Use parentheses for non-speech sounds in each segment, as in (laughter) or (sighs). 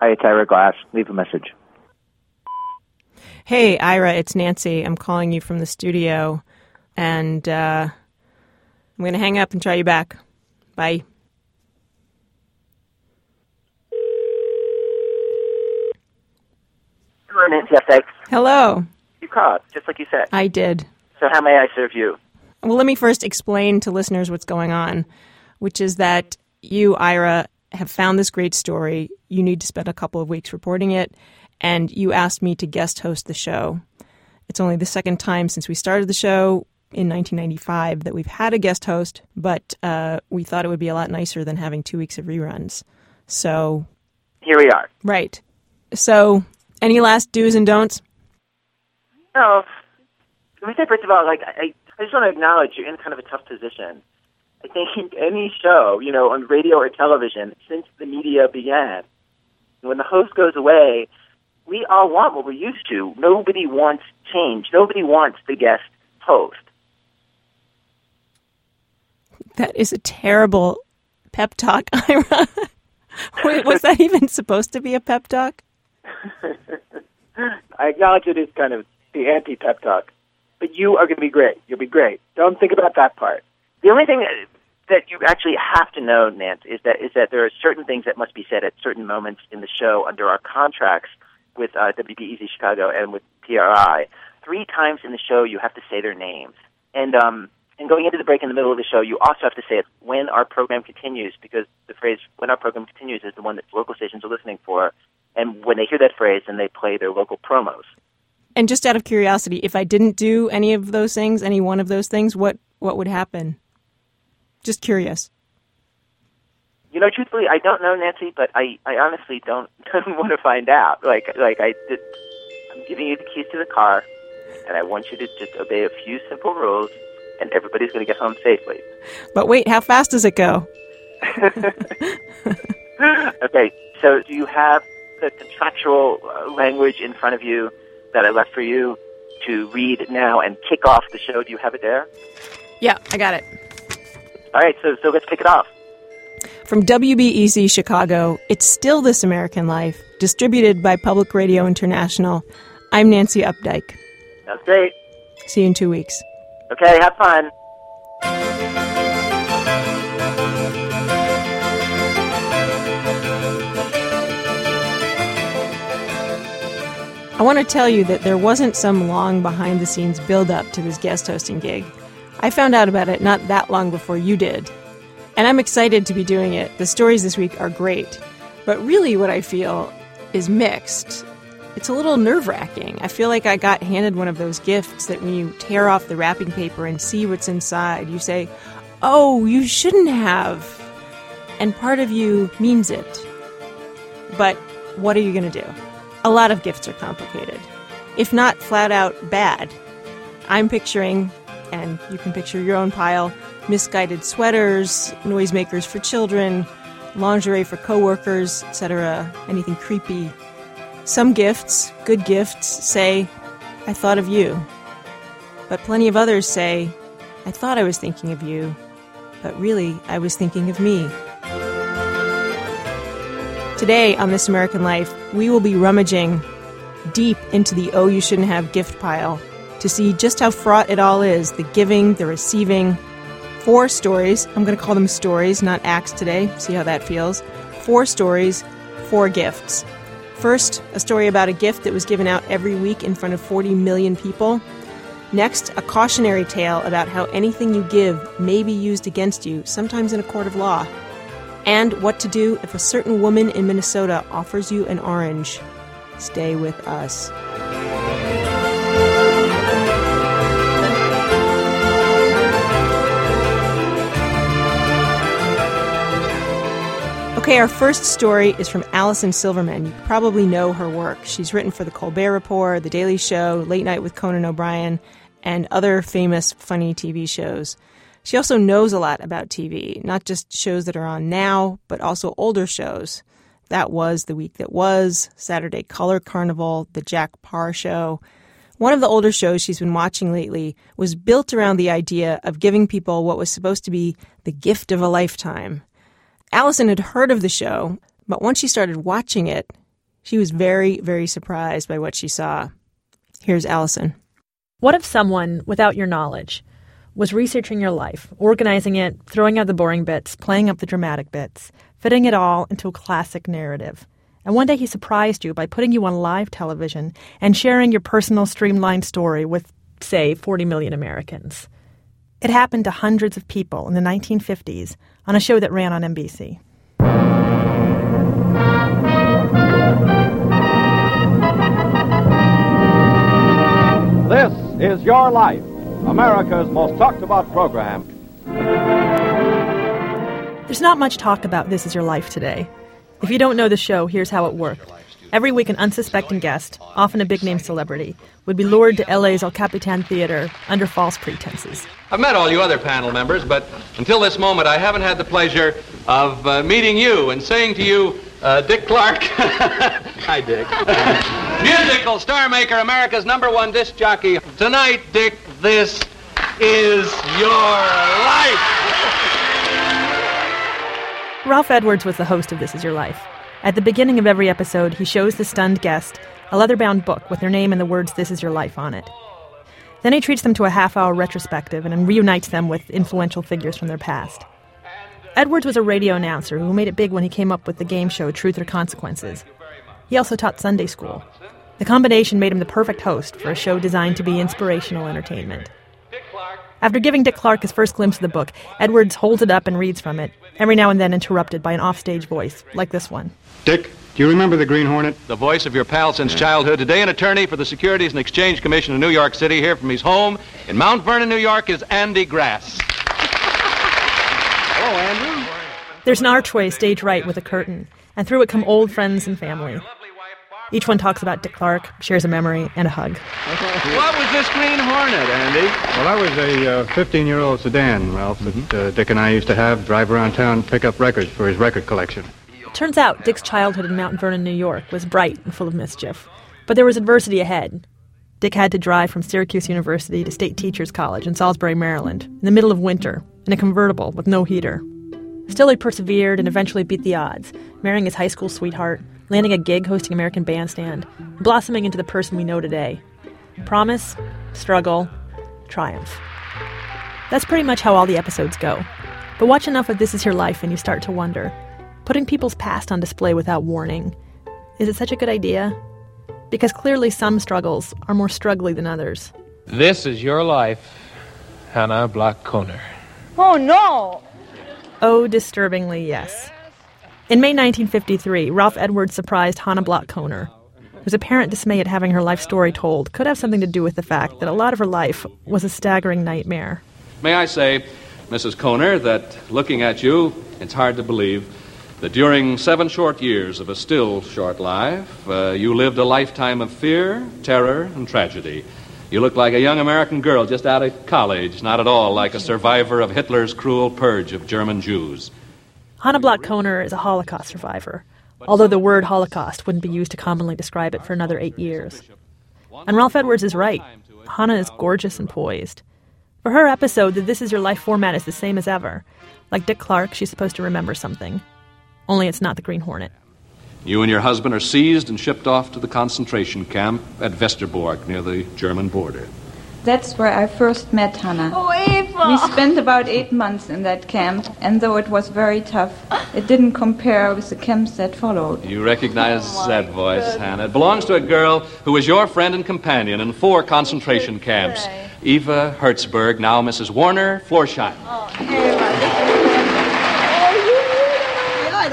Hi, it's Ira Glass. Leave a message. Hey, Ira, it's Nancy. I'm calling you from the studio, and uh, I'm going to hang up and try you back. Bye. Hello, Nancy FX. Hello. You called, just like you said. I did. So how may I serve you? Well, let me first explain to listeners what's going on, which is that you, Ira, have found this great story. You need to spend a couple of weeks reporting it, and you asked me to guest host the show. It's only the second time since we started the show in 1995 that we've had a guest host, but uh, we thought it would be a lot nicer than having two weeks of reruns. So, Here we are. right. So, any last do's and don'ts? No, let me say first of all, like I, I just want to acknowledge you're in kind of a tough position. I think any show, you know, on radio or television, since the media began, when the host goes away, we all want what we're used to. Nobody wants change. Nobody wants the guest host. That is a terrible pep talk, (laughs) Ira. Wait, was that even supposed to be a pep talk? (laughs) I acknowledge it is kind of the anti pep talk, but you are going to be great. You'll be great. Don't think about that part. The only thing that, you actually have to know, Nance, is that is that there are certain things that must be said at certain moments in the show under our contracts with uh, WBEZ Chicago and with PRI. Three times in the show, you have to say their names, and um, and going into the break in the middle of the show, you also have to say it when our program continues, because the phrase "when our program continues" is the one that local stations are listening for. And when they hear that phrase, then they play their local promos. And just out of curiosity, if I didn't do any of those things, any one of those things, what what would happen? Just curious. You know, truthfully, I don't know, Nancy, but I, I honestly don't, (laughs) don't want to find out. Like, like I did, I'm giving you the keys to the car, and I want you to just obey a few simple rules, and everybody's going to get home safely. But wait, how fast does it go? (laughs) (laughs) okay, so do you have the contractual uh, language in front of you that I left for you to read now and kick off the show? Do you have it there? Yeah, I got it. All right, so so let's kick it off. From WBEZ Chicago, it's still This American Life, distributed by Public Radio International. I'm Nancy Updike. That's great. See you in two weeks. Okay, have fun. I want to tell you that there wasn't some long behind the scenes build up to this guest hosting gig. I found out about it not that long before you did. And I'm excited to be doing it. The stories this week are great. But really, what I feel is mixed. It's a little nerve wracking. I feel like I got handed one of those gifts that when you tear off the wrapping paper and see what's inside, you say, Oh, you shouldn't have. And part of you means it. But what are you going to do? A lot of gifts are complicated, if not flat out bad. I'm picturing, and you can picture your own pile, misguided sweaters, noisemakers for children, lingerie for coworkers, etc., anything creepy. Some gifts, good gifts, say, I thought of you. But plenty of others say, I thought I was thinking of you, but really I was thinking of me. Today on This American Life, we will be rummaging deep into the Oh You Shouldn't Have gift pile to see just how fraught it all is the giving, the receiving. Four stories. I'm going to call them stories, not acts today. See how that feels. Four stories, four gifts. First, a story about a gift that was given out every week in front of 40 million people. Next, a cautionary tale about how anything you give may be used against you, sometimes in a court of law. And what to do if a certain woman in Minnesota offers you an orange. Stay with us. Okay, our first story is from Allison Silverman. You probably know her work. She's written for The Colbert Report, The Daily Show, Late Night with Conan O'Brien, and other famous funny TV shows. She also knows a lot about TV, not just shows that are on now, but also older shows. That was The Week That Was, Saturday Color Carnival, The Jack Paar Show. One of the older shows she's been watching lately was built around the idea of giving people what was supposed to be the gift of a lifetime. Allison had heard of the show, but once she started watching it, She was very, very surprised by what she saw. Here's Allison. What if someone, without your knowledge, was researching your life, organizing it, throwing out the boring bits, playing up the dramatic bits, fitting it all into a classic narrative? And one day he surprised you by putting you on live television and sharing your personal streamlined story with, say, 40 million Americans. It happened to hundreds of people in the 1950s on a show that ran on NBC. This is Your Life, America's most talked about program. There's not much talk about This Is Your Life today. If you don't know the show, here's how it worked. Every week, an unsuspecting guest, often a big name celebrity, would be lured to LA's El Capitan Theater under false pretenses. I've met all you other panel members, but until this moment, I haven't had the pleasure of uh, meeting you and saying to you, uh, Dick Clark. (laughs) Hi, Dick. (laughs) Musical star maker, America's number one disc jockey. Tonight, Dick, this is your life. Ralph Edwards was the host of This Is Your Life. At the beginning of every episode, he shows the stunned guest a leather bound book with their name and the words This Is Your Life on it. Then he treats them to a half hour retrospective and reunites them with influential figures from their past. Edwards was a radio announcer who made it big when he came up with the game show Truth or Consequences. He also taught Sunday school. The combination made him the perfect host for a show designed to be inspirational entertainment. After giving Dick Clark his first glimpse of the book, Edwards holds it up and reads from it, every now and then interrupted by an offstage voice, like this one. Dick, do you remember the Green Hornet? The voice of your pal since childhood. Today, an attorney for the Securities and Exchange Commission of New York City, here from his home in Mount Vernon, New York, is Andy Grass. Hello, Andrew. There's an archway stage right with a curtain, and through it come old friends and family. Each one talks about Dick Clark, shares a memory, and a hug. What was this Green Hornet, Andy? Well, that was a 15 year old sedan, Ralph, that uh, Dick and I used to have drive around town, pick up records for his record collection. Turns out Dick's childhood in Mount Vernon, New York was bright and full of mischief. But there was adversity ahead. Dick had to drive from Syracuse University to State Teachers College in Salisbury, Maryland, in the middle of winter, in a convertible with no heater. Still, he persevered and eventually beat the odds, marrying his high school sweetheart, landing a gig hosting American Bandstand, blossoming into the person we know today. Promise, struggle, triumph. That's pretty much how all the episodes go. But watch enough of This Is Your Life and you start to wonder putting people's past on display without warning, is it such a good idea? Because clearly some struggles are more struggly than others. This is your life, Hannah Bloch Kohner. Oh no! Oh, disturbingly, yes. In May 1953, Ralph Edwards surprised Hannah Bloch Kohner, whose apparent dismay at having her life story told could have something to do with the fact that a lot of her life was a staggering nightmare. May I say, Mrs. Kohner, that looking at you, it's hard to believe that during seven short years of a still short life, uh, you lived a lifetime of fear, terror, and tragedy. You look like a young American girl just out of college, not at all like a survivor of Hitler's cruel purge of German Jews. Hannah Bloch Kohner is a Holocaust survivor, although the word Holocaust wouldn't be used to commonly describe it for another eight years. And Ralph Edwards is right. Hannah is gorgeous and poised. For her episode, the This Is Your Life format is the same as ever. Like Dick Clark, she's supposed to remember something. Only it's not the Green Hornet. You and your husband are seized and shipped off to the concentration camp at Westerbork near the German border. That's where I first met Hannah. Oh, Eva! We spent about eight months in that camp, and though it was very tough, it didn't compare with the camps that followed. You recognize that voice, Hannah. It belongs to a girl who was your friend and companion in four concentration camps. Eva Hertzberg, now Mrs. Warner Florsheim.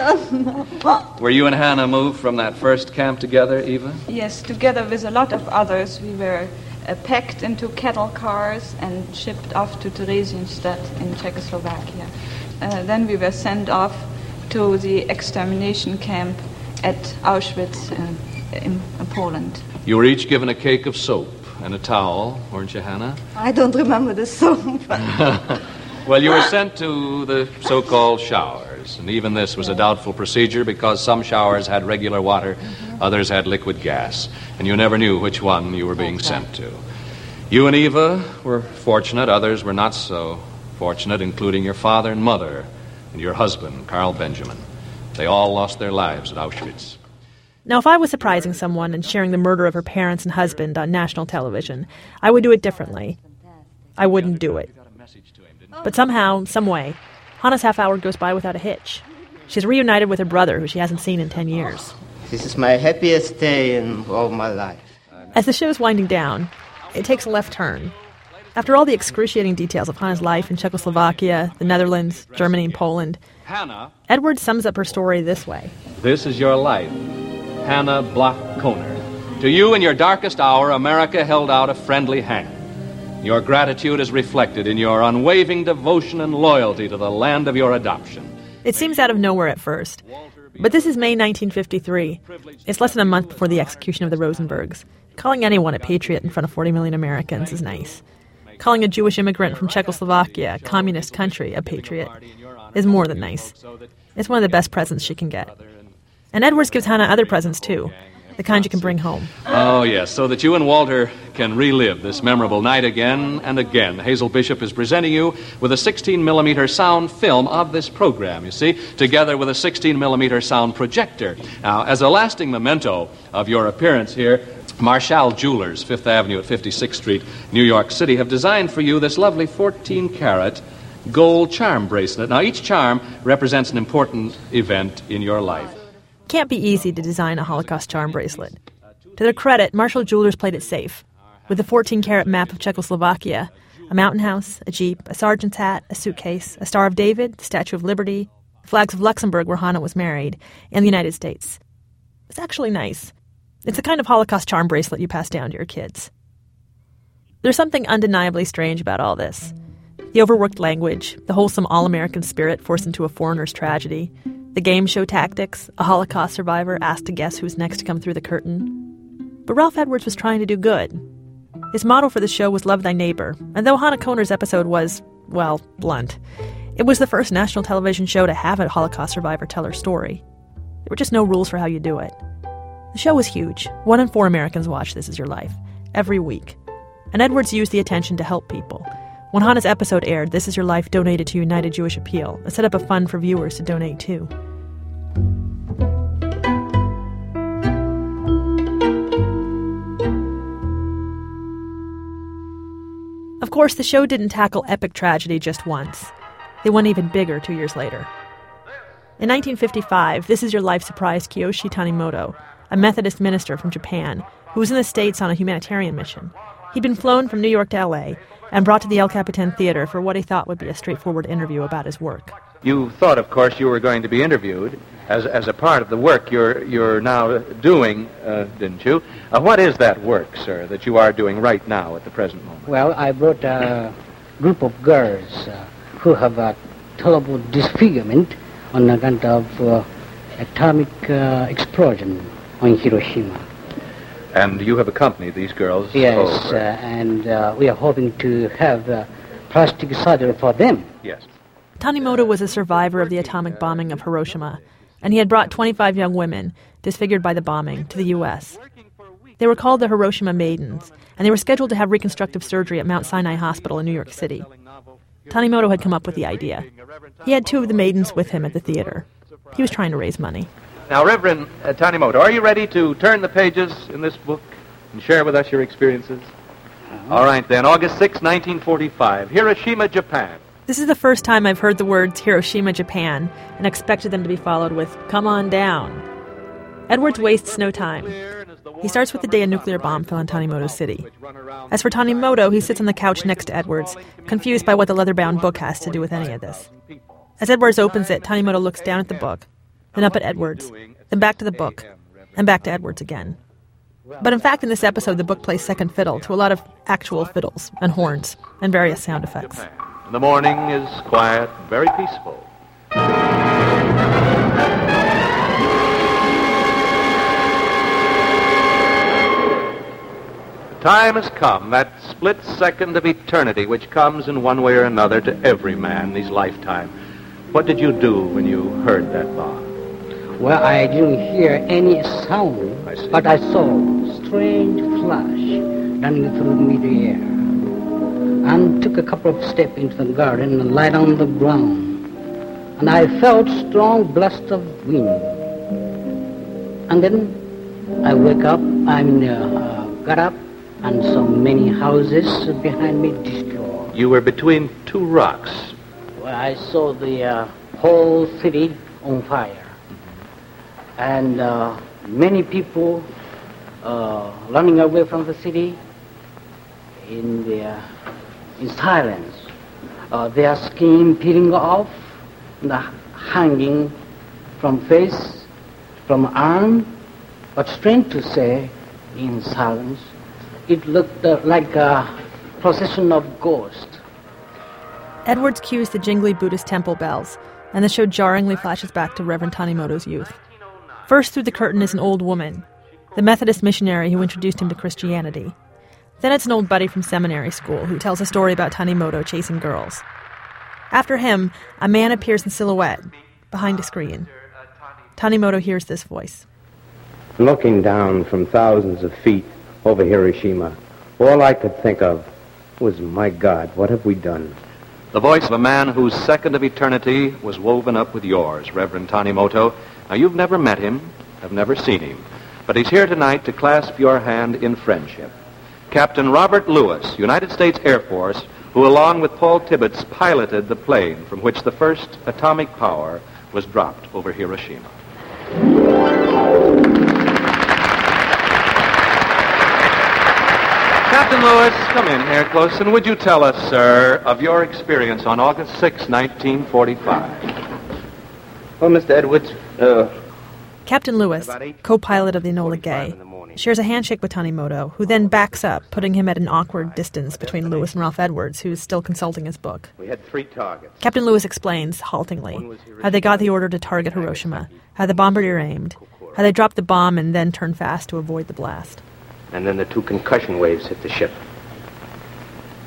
(laughs) Were you and Hannah moved from that first camp together, Eva? Yes, together with a lot of others, we were uh, packed into cattle cars and shipped off to Theresienstadt in Czechoslovakia. Uh, then we were sent off to the extermination camp at Auschwitz uh, in, in Poland. You were each given a cake of soap and a towel, weren't you, Hannah? I don't remember the soap. (laughs) Well, you were sent to the so called showers, and even this was a doubtful procedure because some showers had regular water, others had liquid gas, and you never knew which one you were being sent to. You and Eva were fortunate, others were not so fortunate, including your father and mother and your husband, Carl Benjamin. They all lost their lives at Auschwitz. Now, if I was surprising someone and sharing the murder of her parents and husband on national television, I would do it differently. I wouldn't do it. But somehow, some way, Hannah's half hour goes by without a hitch. She's reunited with her brother, who she hasn't seen in 10 years. This is my happiest day in all my life. As the show's winding down, it takes a left turn. After all the excruciating details of Hannah's life in Czechoslovakia, the Netherlands, Germany, and Poland, Hannah, Edward sums up her story this way. this is your life. Hannah Bloch Kohner. To you in your darkest hour, America held out a friendly hand. Your gratitude is reflected in your unwavering devotion and loyalty to the land of your adoption. It seems out of nowhere at first. But this is May 1953. It's less than a month before the execution of the Rosenbergs. Calling anyone a patriot in front of 40 million Americans is nice. Calling a Jewish immigrant from Czechoslovakia, a communist country, a patriot is more than nice. It's one of the best presents she can get. And Edwards gives Hannah other presents too, the kind you can bring home. Oh, yes, so that you and Walter can relive this memorable night again and again. Hazel Bishop is presenting you with a 16 millimeter sound film of this program, you see, together with a 16 millimeter sound projector. Now, as a lasting memento of your appearance here, Marshall Jewelers, Fifth Avenue at 56th Street, New York City, have designed for you this lovely 14 carat gold charm bracelet. Now, each charm represents an important event in your life. Can't be easy to design a Holocaust charm bracelet. To their credit, Marshall Jewelers played it safe. With a 14 carat map of Czechoslovakia, a mountain house, a jeep, a sergeant's hat, a suitcase, a Star of David, the Statue of Liberty, the flags of Luxembourg where Hannah was married, and the United States. It's actually nice. It's the kind of Holocaust charm bracelet you pass down to your kids. There's something undeniably strange about all this. The overworked language, the wholesome all American spirit forced into a foreigner's tragedy, the game show tactics, a Holocaust survivor asked to guess who's next to come through the curtain. But Ralph Edwards was trying to do good. His model for the show was Love Thy Neighbor, and though Hannah Kohner's episode was, well, blunt, it was the first national television show to have a Holocaust survivor tell her story. There were just no rules for how you do it. The show was huge. One in four Americans watch This Is Your Life, every week. And Edwards used the attention to help people. When Hannah's episode aired, This Is Your Life donated to United Jewish Appeal and set up a fund for viewers to donate too. Of course, the show didn't tackle epic tragedy just once. They went even bigger two years later. In 1955, This Is Your Life surprised Kiyoshi Tanimoto, a Methodist minister from Japan, who was in the States on a humanitarian mission. He'd been flown from New York to LA and brought to the El Capitan Theater for what he thought would be a straightforward interview about his work. You thought, of course, you were going to be interviewed as, as a part of the work you're, you're now doing, uh, didn't you? Uh, what is that work, sir, that you are doing right now at the present moment? Well, I brought a group of girls uh, who have a terrible disfigurement on account of uh, atomic uh, explosion on Hiroshima. And you have accompanied these girls Yes, over. uh, and uh, we are hoping to have uh, plastic surgery for them. yes. Tanimoto was a survivor of the atomic bombing of Hiroshima, and he had brought 25 young women, disfigured by the bombing, to the U.S. They were called the Hiroshima Maidens, and they were scheduled to have reconstructive surgery at Mount Sinai Hospital in New York City. Tanimoto had come up with the idea. He had two of the maidens with him at the theater. He was trying to raise money. Now, Reverend uh, Tanimoto, are you ready to turn the pages in this book and share with us your experiences? All right, then. August 6, 1945, Hiroshima, Japan. This is the first time I've heard the words Hiroshima, Japan, and expected them to be followed with Come on down. Edwards wastes no time. He starts with the day a nuclear bomb fell on Tanimoto City. As for Tanimoto, he sits on the couch next to Edwards, confused by what the leather bound book has to do with any of this. As Edwards opens it, Tanimoto looks down at the book, then up at Edwards, then back to the book, and back to Edwards again. But in fact, in this episode, the book plays second fiddle to a lot of actual fiddles and horns and various sound effects. The morning is quiet, very peaceful. The time has come, that split second of eternity which comes in one way or another to every man in his lifetime. What did you do when you heard that bomb? Well, I didn't hear any sound, but I saw a strange flash running through the midair, and took a couple of steps into the garden and lied on the ground. And I felt strong blast of wind. And then I wake up, I mean, uh, got up, and saw many houses behind me destroyed. You were between two rocks. Well, I saw the uh, whole city on fire. And uh, many people uh, running away from the city in, the, uh, in silence. Uh, their skin peeling off, hanging from face, from arm, but strange to say, in silence, it looked uh, like a procession of ghosts. Edwards cues the jingly Buddhist temple bells, and the show jarringly flashes back to Reverend Tanimoto's youth. First through the curtain is an old woman, the Methodist missionary who introduced him to Christianity. Then it's an old buddy from seminary school who tells a story about Tanimoto chasing girls. After him, a man appears in silhouette behind a screen. Tanimoto hears this voice. Looking down from thousands of feet over Hiroshima, all I could think of was, my God, what have we done? The voice of a man whose second of eternity was woven up with yours, Reverend Tanimoto. Now, you've never met him, have never seen him, but he's here tonight to clasp your hand in friendship. Captain Robert Lewis, United States Air Force, who along with Paul Tibbets piloted the plane from which the first atomic power was dropped over Hiroshima. Captain Lewis, come in here close, and would you tell us, sir, of your experience on August 6, 1945? Well, Mr. Edwards, uh, Captain Lewis, co pilot of the Enola Gay, shares a handshake with Tanimoto, who then backs up, putting him at an awkward distance between Lewis and Ralph Edwards, who's still consulting his book. we had three targets. Captain Lewis explains, haltingly, how they got the order to target Hiroshima, how the bombardier aimed, how they dropped the bomb and then turned fast to avoid the blast. And then the two concussion waves hit the ship.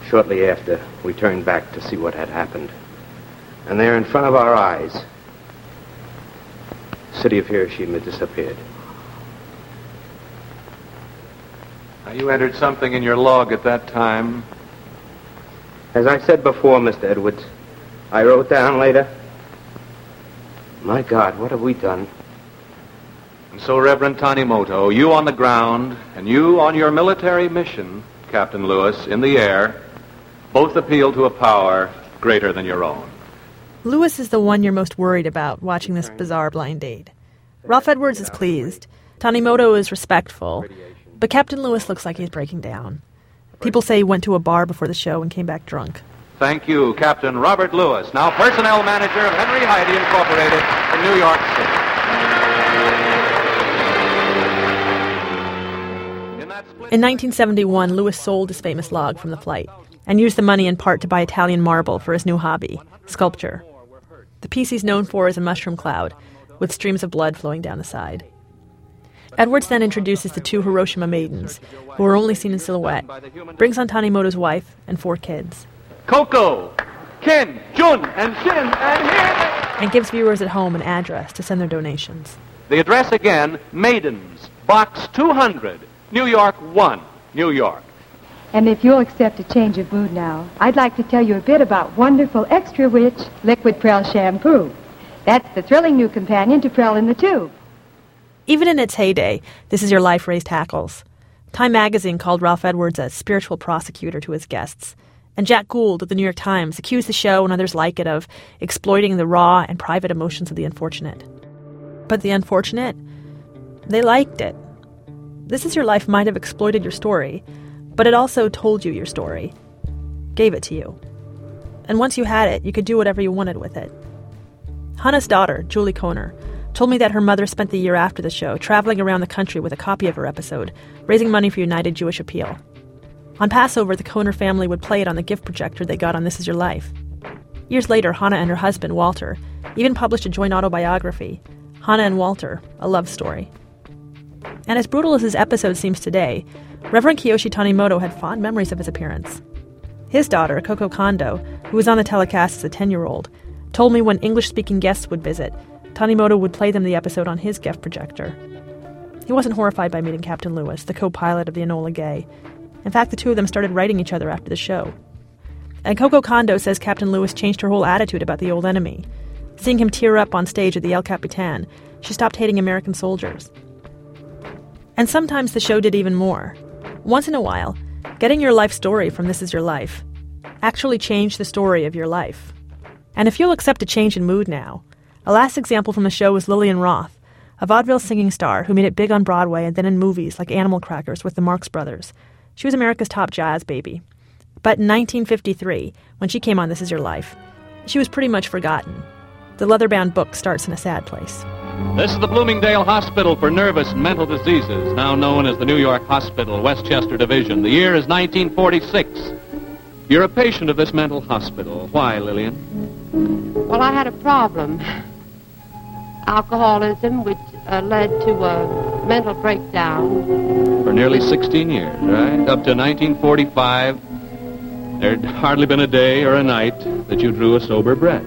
Shortly after, we turned back to see what had happened. And there in front of our eyes, city of Hiroshima disappeared. Now, you entered something in your log at that time. As I said before, Mr. Edwards, I wrote down later, my God, what have we done? And so, Reverend Tanimoto, you on the ground and you on your military mission, Captain Lewis, in the air, both appeal to a power greater than your own. Lewis is the one you're most worried about watching this bizarre blind date. Ralph Edwards is pleased. Tanimoto is respectful. But Captain Lewis looks like he's breaking down. People say he went to a bar before the show and came back drunk. Thank you, Captain Robert Lewis, now personnel manager of Henry Heide Incorporated in New York City. In 1971, Lewis sold his famous log from the flight and used the money in part to buy Italian marble for his new hobby, sculpture. The piece he's known for is a mushroom cloud, with streams of blood flowing down the side. Edwards then introduces the two Hiroshima maidens, who are only seen in silhouette, brings on Tanimoto's wife and four kids, Koko, Ken, Jun, and Shin, and here. and gives viewers at home an address to send their donations. The address again, Maidens, Box 200, New York 1, New York. And if you'll accept a change of mood now, I'd like to tell you a bit about wonderful extra rich liquid Prell shampoo. That's the thrilling new companion to Prell in the tube. Even in its heyday, This Is Your Life raised hackles. Time magazine called Ralph Edwards a spiritual prosecutor to his guests. And Jack Gould of the New York Times accused the show and others like it of exploiting the raw and private emotions of the unfortunate. But the unfortunate, they liked it. This Is Your Life might have exploited your story, but it also told you your story, gave it to you. And once you had it, you could do whatever you wanted with it. Hannah's daughter, Julie Kohner, told me that her mother spent the year after the show traveling around the country with a copy of her episode, raising money for United Jewish Appeal. On Passover, the Kohner family would play it on the gift projector they got on This Is Your Life. Years later, Hannah and her husband, Walter, even published a joint autobiography, Hannah and Walter, a love story. And as brutal as his episode seems today, Reverend Kiyoshi Tanimoto had fond memories of his appearance. His daughter, Koko Kondo, who was on the telecast as a 10 year old, told me when English speaking guests would visit, Tanimoto would play them the episode on his gift projector. He wasn't horrified by meeting Captain Lewis, the co pilot of the Enola Gay. In fact, the two of them started writing each other after the show. And Koko Kondo says Captain Lewis changed her whole attitude about the old enemy. Seeing him tear up on stage at the El Capitan, she stopped hating American soldiers. And sometimes the show did even more. Once in a while, getting your life story from This Is Your Life actually changed the story of your life. And if you'll accept a change in mood now, a last example from the show was Lillian Roth, a vaudeville singing star who made it big on Broadway and then in movies like Animal Crackers with the Marx Brothers. She was America's top jazz baby. But in 1953, when she came on This Is Your Life, she was pretty much forgotten. The leather bound book starts in a sad place. This is the Bloomingdale Hospital for Nervous and Mental Diseases, now known as the New York Hospital, Westchester Division. The year is 1946. You're a patient of this mental hospital. Why, Lillian? Well, I had a problem. Alcoholism, which uh, led to a mental breakdown. For nearly 16 years, right? Up to 1945, there'd hardly been a day or a night that you drew a sober breath.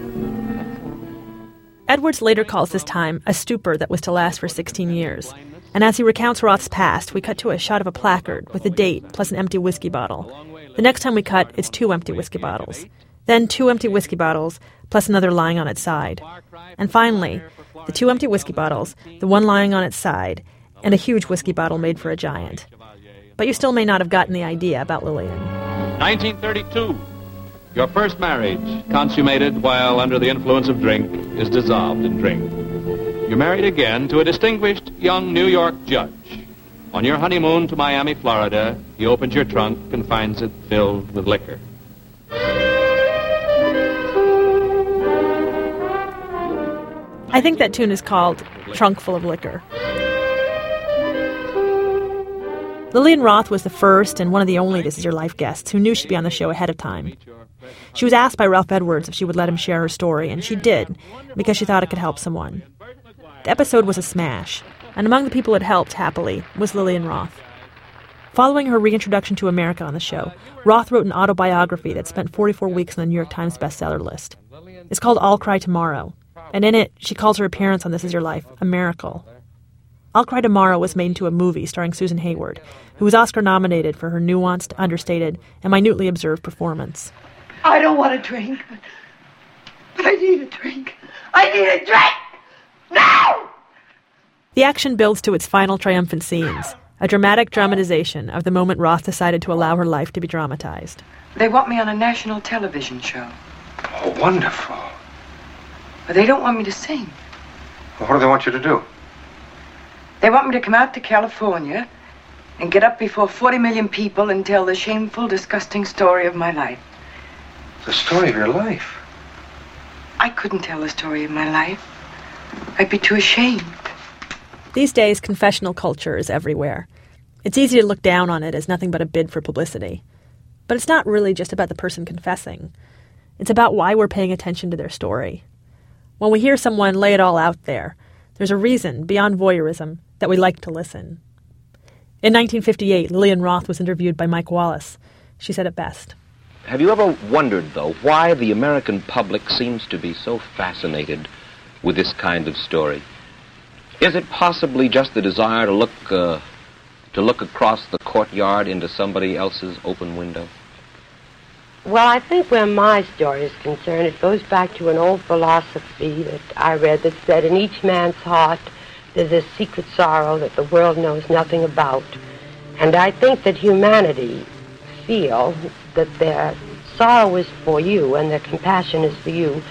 Edwards later calls this time a stupor that was to last for 16 years. And as he recounts Roth's past, we cut to a shot of a placard with a date plus an empty whiskey bottle. The next time we cut, it's two empty whiskey bottles. Then two empty whiskey bottles, plus another lying on its side. And finally, the two empty whiskey bottles, the one lying on its side, and a huge whiskey bottle made for a giant. But you still may not have gotten the idea about Lillian. 1932. Your first marriage, consummated while under the influence of drink, is dissolved in drink. You're married again to a distinguished young New York judge. On your honeymoon to Miami, Florida, he opens your trunk and finds it filled with liquor. I think that tune is called Trunk Full of Liquor. Lillian Roth was the first and one of the only This Is Your Life guests who knew she'd be on the show ahead of time. She was asked by Ralph Edwards if she would let him share her story, and she did, because she thought it could help someone. The episode was a smash, and among the people it helped, happily, was Lillian Roth. Following her reintroduction to America on the show, Roth wrote an autobiography that spent 44 weeks on the New York Times bestseller list. It's called I'll Cry Tomorrow, and in it, she calls her appearance on This Is Your Life a miracle. I'll Cry Tomorrow was made into a movie starring Susan Hayward, who was Oscar nominated for her nuanced, understated, and minutely observed performance. I don't want a drink, but, but I need a drink. I need a drink! Now! The action builds to its final triumphant scenes, a dramatic dramatization of the moment Roth decided to allow her life to be dramatized. They want me on a national television show. Oh, wonderful. But they don't want me to sing. Well, what do they want you to do? They want me to come out to California and get up before 40 million people and tell the shameful, disgusting story of my life. The story of your life? I couldn't tell the story of my life. I'd be too ashamed. These days, confessional culture is everywhere. It's easy to look down on it as nothing but a bid for publicity. But it's not really just about the person confessing. It's about why we're paying attention to their story. When we hear someone lay it all out there, there's a reason, beyond voyeurism, that we like to listen. In 1958, Lillian Roth was interviewed by Mike Wallace. She said it best. Have you ever wondered, though, why the American public seems to be so fascinated with this kind of story? Is it possibly just the desire to look uh, to look across the courtyard into somebody else's open window? Well, I think where my story is concerned, it goes back to an old philosophy that I read that said, in each man's heart there's a secret sorrow that the world knows nothing about. And I think that humanity feel that their sorrow is for you and their compassion is for you,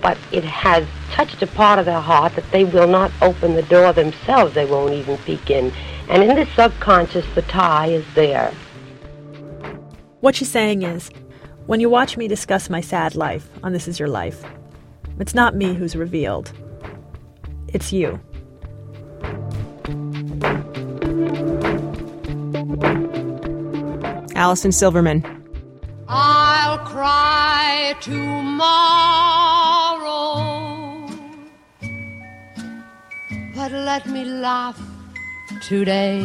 but it has touched a part of their heart that they will not open the door themselves. They won't even peek in. And in the subconscious, the tie is there. What she's saying is, when you watch me discuss my sad life on This Is Your Life, it's not me who's revealed. It's you. Allison Silverman. I'll cry tomorrow, but let me laugh today.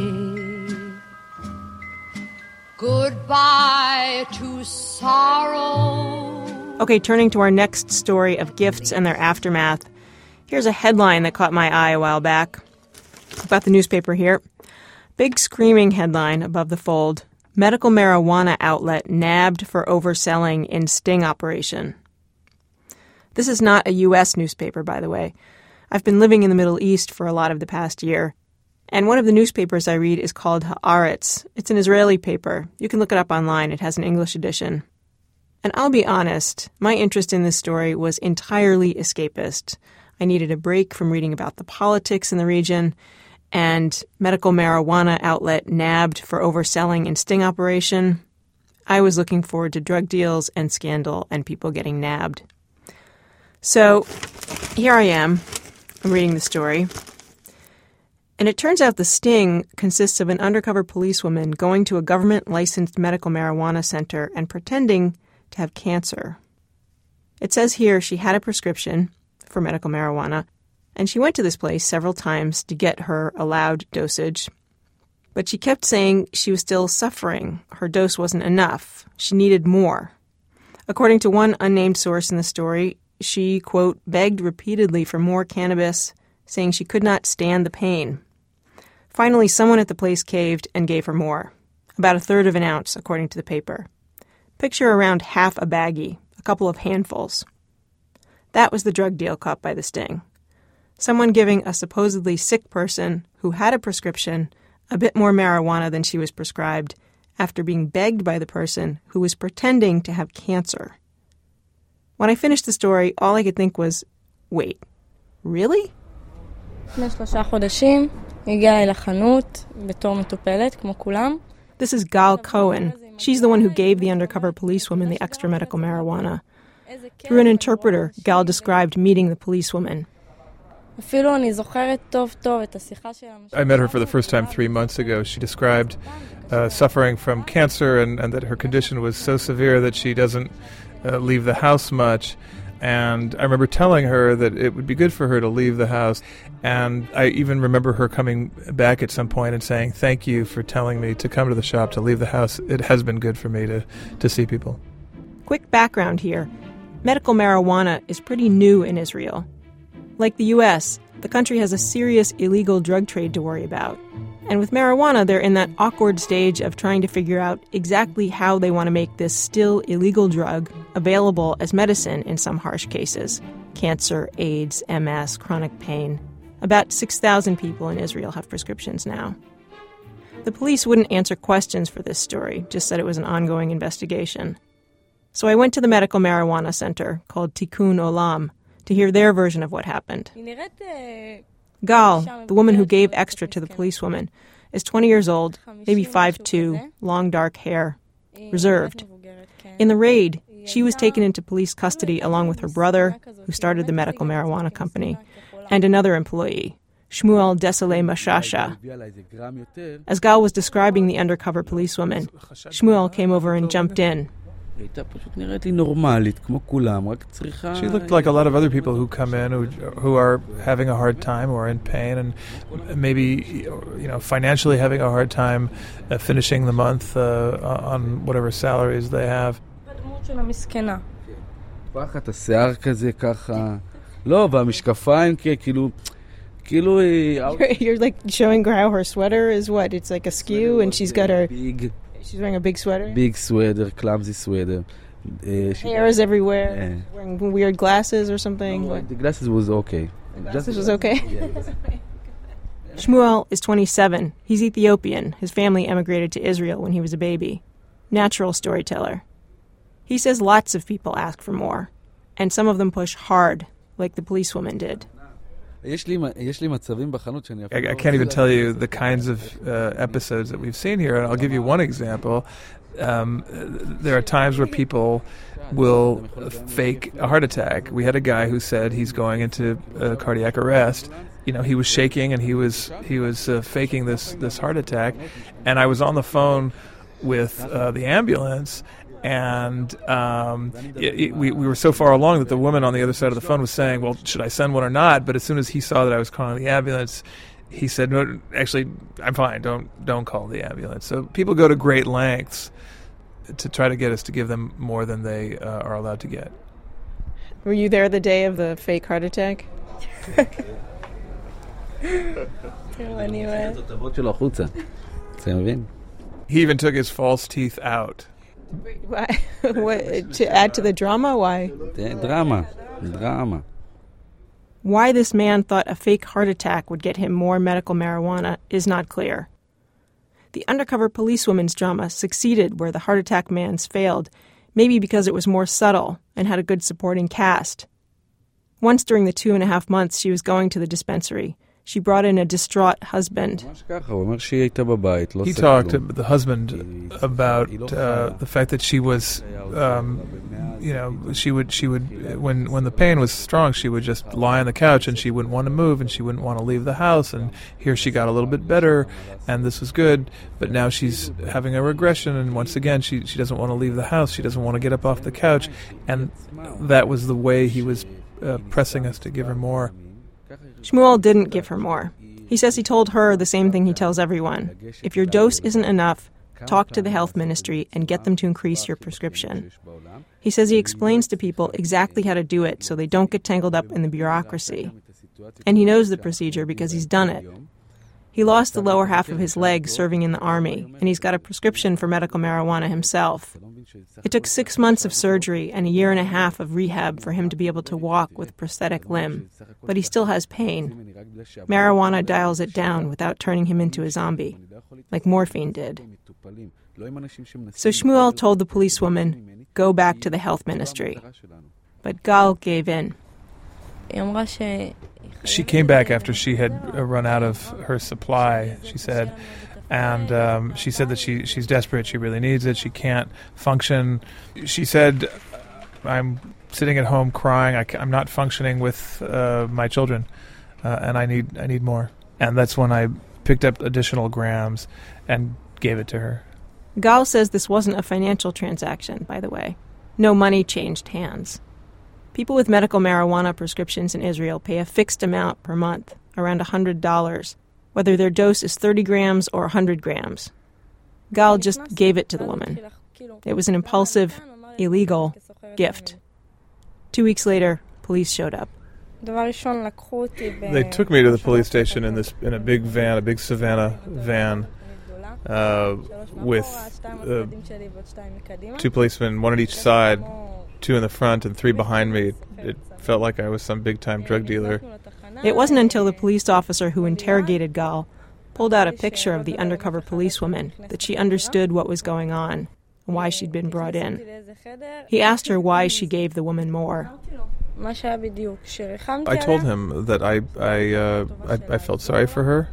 Goodbye to sorrow. Okay, turning to our next story of gifts and their aftermath. Here's a headline that caught my eye a while back. About the newspaper here. Big screaming headline above the fold. Medical marijuana outlet nabbed for overselling in sting operation. This is not a U.S. newspaper, by the way. I've been living in the Middle East for a lot of the past year. And one of the newspapers I read is called Haaretz. It's an Israeli paper. You can look it up online. It has an English edition. And I'll be honest, my interest in this story was entirely escapist. I needed a break from reading about the politics in the region, and medical marijuana outlet nabbed for overselling in sting operation. I was looking forward to drug deals and scandal and people getting nabbed. So here I am. I'm reading the story. And it turns out the sting consists of an undercover policewoman going to a government licensed medical marijuana center and pretending to have cancer. It says here she had a prescription for medical marijuana, and she went to this place several times to get her allowed dosage. But she kept saying she was still suffering. Her dose wasn't enough. She needed more. According to one unnamed source in the story, she, quote, begged repeatedly for more cannabis, saying she could not stand the pain. Finally, someone at the place caved and gave her more, about a third of an ounce, according to the paper. Picture around half a baggie, a couple of handfuls. That was the drug deal caught by the sting. Someone giving a supposedly sick person who had a prescription a bit more marijuana than she was prescribed after being begged by the person who was pretending to have cancer. When I finished the story, all I could think was, wait, really? This is Gal Cohen. She's the one who gave the undercover policewoman the extra medical marijuana. Through an interpreter, Gal described meeting the policewoman. I met her for the first time three months ago. She described uh, suffering from cancer and, and, that her condition was so severe that she doesn't uh, leave the house much. And I remember telling her that it would be good for her to leave the house. And I even remember her coming back at some point and saying, Thank you for telling me to come to the shop, to leave the house. It has been good for me to, to see people. Quick background here medical marijuana is pretty new in Israel. Like the US, the country has a serious illegal drug trade to worry about. And with marijuana, they're in that awkward stage of trying to figure out exactly how they want to make this still illegal drug available as medicine in some harsh cases cancer, AIDS, MS, chronic pain. About 6,000 people in Israel have prescriptions now. The police wouldn't answer questions for this story, just said it was an ongoing investigation. So I went to the medical marijuana center called Tikkun Olam to hear their version of what happened. Gal, the woman who gave extra to the policewoman, is 20 years old, maybe 5'2, long dark hair, reserved. In the raid, she was taken into police custody along with her brother, who started the medical marijuana company, and another employee, Shmuel Desolé Mashasha. As Gal was describing the undercover policewoman, Shmuel came over and jumped in, she looked like a lot of other people who come in who who are having a hard time or in pain and maybe you know financially having a hard time uh, finishing the month uh, on whatever salaries they have. (laughs) You're like showing her how her sweater is what? It's like askew and she's got her big She's wearing a big sweater. Big sweater, clumsy sweater. Uh, Hair is everywhere. Yeah. Wearing weird glasses or something. No, the glasses was okay. The glasses was okay. Yeah. (laughs) Shmuel is 27. He's Ethiopian. His family emigrated to Israel when he was a baby. Natural storyteller. He says lots of people ask for more, and some of them push hard, like the policewoman did. I, I can't even tell you the kinds of uh, episodes that we've seen here, and I'll give you one example. Um, there are times where people will fake a heart attack. We had a guy who said he's going into cardiac arrest. You know, he was shaking and he was he was uh, faking this this heart attack, and I was on the phone with uh, the ambulance, and um, it, it, we, we were so far along that the woman on the other side of the phone was saying, "Well, should I send one or not?" But as soon as he saw that I was calling the ambulance, he said, "No, actually, I'm fine. Don't don't call the ambulance." So people go to great lengths to try to get us to give them more than they uh, are allowed to get. Were you there the day of the fake heart attack? (laughs) anyway. He even took his false teeth out. Why? (laughs) what, to add to the drama? Why? Drama. Drama. Why this man thought a fake heart attack would get him more medical marijuana is not clear. The undercover policewoman's drama succeeded where the heart attack man's failed, maybe because it was more subtle and had a good supporting cast. Once during the two and a half months she was going to the dispensary, she brought in a distraught husband. He talked to the husband about uh, the fact that she was, um, you know, she would she would when when the pain was strong, she would just lie on the couch and she wouldn't want to move and she wouldn't want to leave the house. And here she got a little bit better, and this was good. But now she's having a regression, and once again she she doesn't want to leave the house. She doesn't want to get up off the couch, and that was the way he was uh, pressing us to give her more. Shmuel didn't give her more. He says he told her the same thing he tells everyone. If your dose isn't enough, talk to the health ministry and get them to increase your prescription. He says he explains to people exactly how to do it so they don't get tangled up in the bureaucracy. And he knows the procedure because he's done it. He lost the lower half of his leg serving in the army, and he's got a prescription for medical marijuana himself. It took six months of surgery and a year and a half of rehab for him to be able to walk with a prosthetic limb, but he still has pain. Marijuana dials it down without turning him into a zombie, like morphine did. So Shmuel told the policewoman, go back to the health ministry. But Gal gave in. She came back after she had run out of her supply, she said. And um, she said that she, she's desperate. She really needs it. She can't function. She said, I'm sitting at home crying. I, am not functioning with uh, my children, uh, and I need, I need more. And that's when I picked up additional grams and gave it to her. Gal says this wasn't a financial transaction, by the way. No money changed hands. People with medical marijuana prescriptions in Israel pay a fixed amount per month, around $100, whether their dose is 30 grams or 100 grams. Gal just gave it to the woman. It was an impulsive, illegal gift. Two weeks later, police showed up. They took me to the police station in this in a big van, a big Savannah van, uh, with uh, two policemen, one at each side, two in the front and three behind me. It felt like I was some big time drug dealer. It wasn't until the police officer who interrogated Gal pulled out a picture of the undercover policewoman that she understood what was going on and why she'd been brought in. He asked her why she gave the woman more. I told him that I I, uh, I, I felt sorry for her,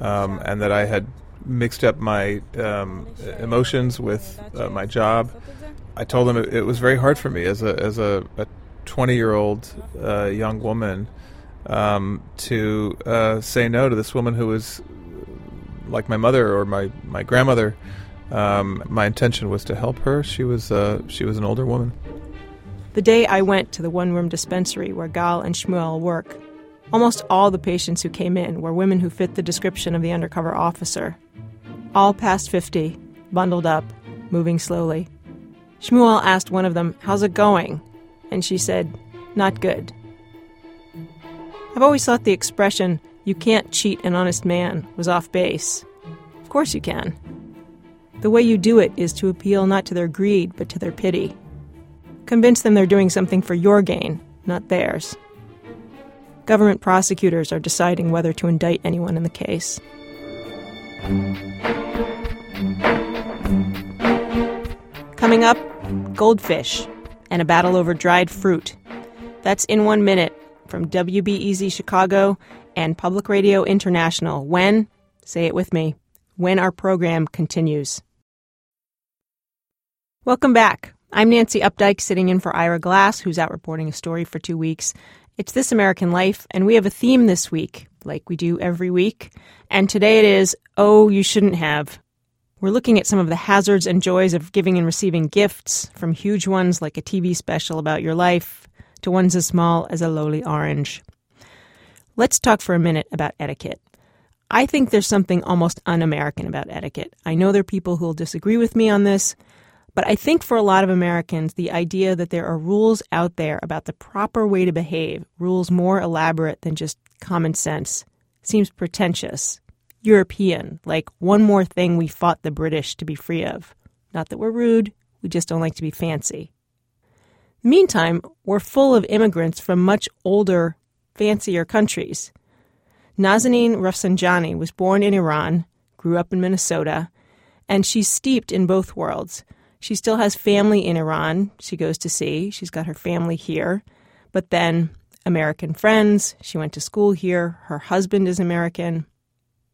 um, and that I had mixed up my um, emotions with uh, my job. I told them it, it, was very hard for me as a as a, a 20 year old uh, young woman um, to uh, say no to this woman who was like my mother or my my grandmother. Um, my intention was to help her. She was uh, she was an older woman. The day I went to the one room dispensary where Gal and Shmuel work, almost all the patients who came in were women who fit the description of the undercover officer. All past 50, bundled up, moving slowly. Shmuel asked one of them, How's it going? And she said, Not good. I've always thought the expression, you can't cheat an honest man, was off base. Of course you can. The way you do it is to appeal not to their greed, but to their pity. Convince them they're doing something for your gain, not theirs. Government prosecutors are deciding whether to indict anyone in the case. Coming up, goldfish and a battle over dried fruit. That's in one minute from WBEZ Chicago and Public Radio International when, say it with me, when our program continues. Welcome back. I'm Nancy Updike, sitting in for Ira Glass, who's out reporting a story for two weeks. It's This American Life, and we have a theme this week, like we do every week. And today it is Oh, You Shouldn't Have. We're looking at some of the hazards and joys of giving and receiving gifts, from huge ones like a TV special about your life to ones as small as a lowly orange. Let's talk for a minute about etiquette. I think there's something almost un American about etiquette. I know there are people who will disagree with me on this, but I think for a lot of Americans, the idea that there are rules out there about the proper way to behave, rules more elaborate than just common sense, seems pretentious European, like one more thing we fought the British to be free of. Not that we're rude, we just don't like to be fancy. Meantime, we're full of immigrants from much older fancier countries. Nazanin Rafsanjani was born in Iran, grew up in Minnesota, and she's steeped in both worlds. She still has family in Iran she goes to see. She's got her family here. But then American friends. She went to school here. Her husband is American.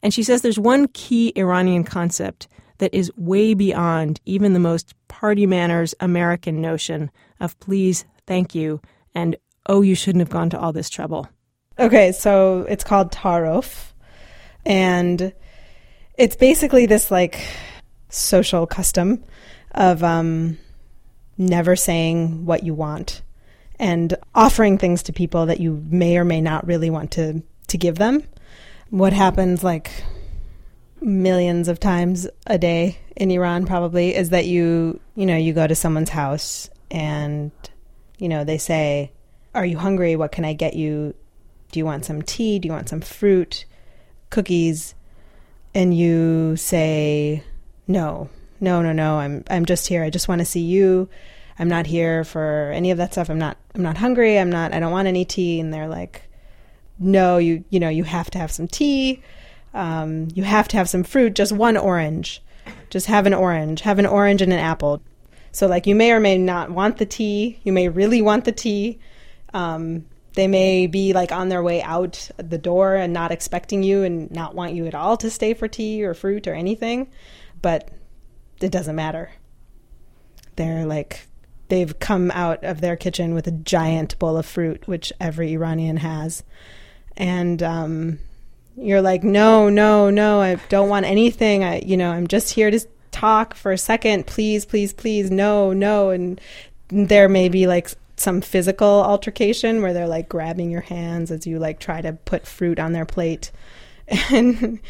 And she says there's one key Iranian concept that is way beyond even the most party manners American notion of please, thank you, and oh, you shouldn't have gone to all this trouble. Okay, so it's called Tarof. And it's basically this like social custom of um, never saying what you want and offering things to people that you may or may not really want to, to give them. What happens like millions of times a day in Iran probably is that you, you know, you go to someone's house and, you know, they say, Are you hungry? What can I get you? Do you want some tea? Do you want some fruit? Cookies? And you say, No, no, no, no. I'm I'm just here. I just want to see you. I'm not here for any of that stuff. I'm not I'm not hungry. I'm not I don't want any tea. And they're like, No, you you know, you have to have some tea. Um, you have to have some fruit, just one orange. Just have an orange. Have an orange and an apple. So like you may or may not want the tea. You may really want the tea. Um, they may be like on their way out the door and not expecting you and not want you at all to stay for tea or fruit or anything. But it doesn't matter. They're like they've come out of their kitchen with a giant bowl of fruit, which every Iranian has, and um, you're like, no, no, no, I don't want anything. I, you know, I'm just here to talk for a second, please, please, please, no, no, and there may be like some physical altercation where they're like grabbing your hands as you like try to put fruit on their plate. (laughs) And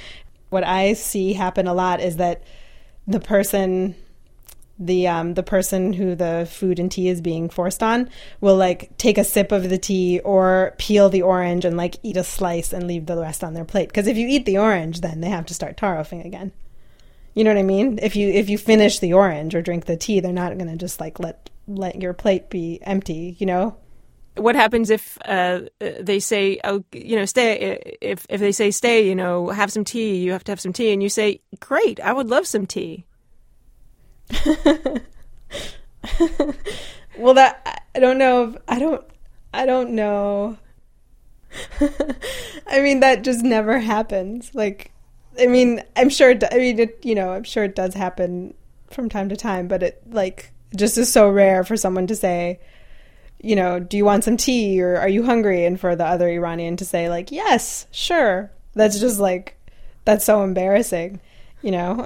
what I see happen a lot is that the person the um, the person who the food and tea is being forced on will like take a sip of the tea or peel the orange and like eat a slice and leave the rest on their plate. Because if you eat the orange, then they have to start tarofing again. You know what I mean? If you if you finish the orange or drink the tea, they're not going to just like let let your plate be empty. You know. What happens if uh, they say, "Oh, you know, stay"? If if they say, "Stay," you know, have some tea. You have to have some tea, and you say, "Great, I would love some tea." Well, that I don't know. If, I don't. I don't know. I mean, that just never happens. Like, I mean, I'm sure. It, I mean, it, you know, I'm sure it does happen from time to time, but it like just is so rare for someone to say, you know, do you want some tea or are you hungry? And for the other Iranian to say like, yes, sure. That's just like, that's so embarrassing you know (laughs)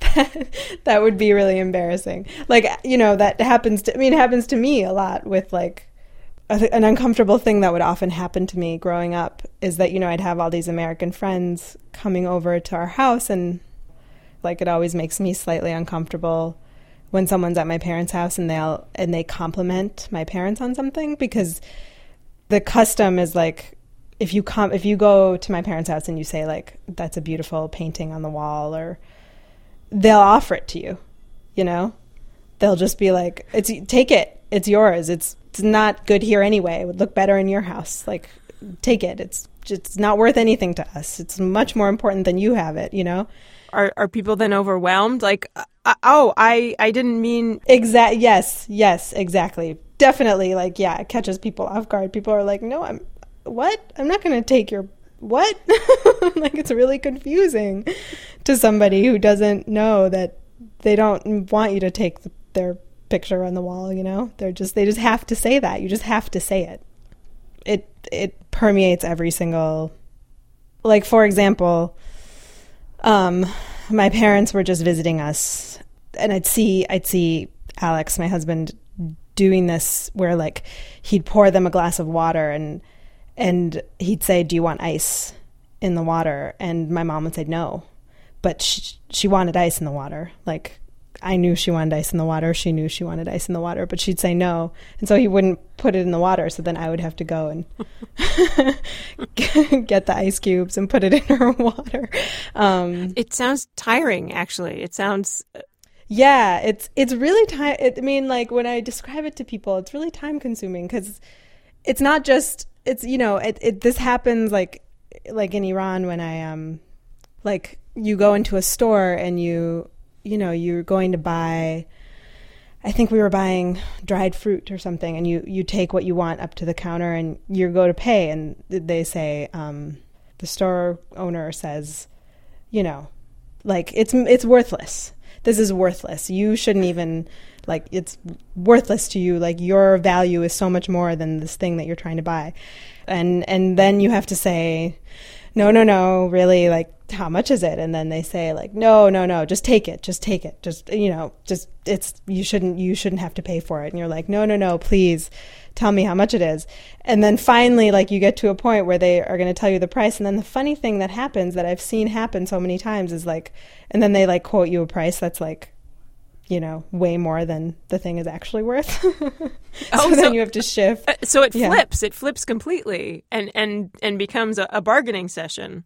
that, that would be really embarrassing. Like you know that happens to i mean it happens to me a lot with like a, an uncomfortable thing that would often happen to me growing up is that you know i'd have all these american friends coming over to our house and like it always makes me slightly uncomfortable when someone's at my parents house and they'll and they compliment my parents on something because the custom is like if you come if you go to my parents' house and you say like that's a beautiful painting on the wall or they'll offer it to you, you know? They'll just be like it's take it. It's yours. It's it's not good here anyway. It would look better in your house. Like take it. It's it's not worth anything to us. It's much more important than you have it, you know? Are are people then overwhelmed like uh, oh, I I didn't mean exact yes, yes, exactly. Definitely like yeah, it catches people off guard. People are like, "No, I'm what? I'm not going to take your what? (laughs) like it's really confusing to somebody who doesn't know that they don't want you to take the, their picture on the wall, you know? They're just they just have to say that. You just have to say it. It it permeates every single like for example, um my parents were just visiting us and I'd see I'd see Alex, my husband, doing this where like he'd pour them a glass of water and and he'd say, "Do you want ice in the water?" And my mom would say no, but she, she wanted ice in the water. Like I knew she wanted ice in the water. She knew she wanted ice in the water, but she'd say no, and so he wouldn't put it in the water. So then I would have to go and (laughs) get the ice cubes and put it in her (laughs) water. Um, it sounds tiring, actually. It sounds. Uh, yeah, it's it's really time. I mean, like when I describe it to people, it's really time consuming because it's not just it's you know it, it this happens like like in Iran when I um like you go into a store and you you know you're going to buy I think we were buying dried fruit or something and you you take what you want up to the counter and you go to pay and they say um the store owner says you know like it's it's worthless. This is worthless. You shouldn't even like it's worthless to you. Like your value is so much more than this thing that you're trying to buy. And and then you have to say no no no really like how much is it? And then they say like no no no just take it just take it. Just you know just it's you shouldn't you shouldn't have to pay for it. And you're like no no no please tell me how much it is. And then finally like you get to a point where they are going to tell you the price. And then the funny thing that happens that i've seen happen so many times is like and then they like quote you a price that's like you know, way more than the thing is actually worth. (laughs) so, Oh, so- then you have to shift. Uh, so it Yeah. flips. It flips completely, and and and becomes a, a bargaining session.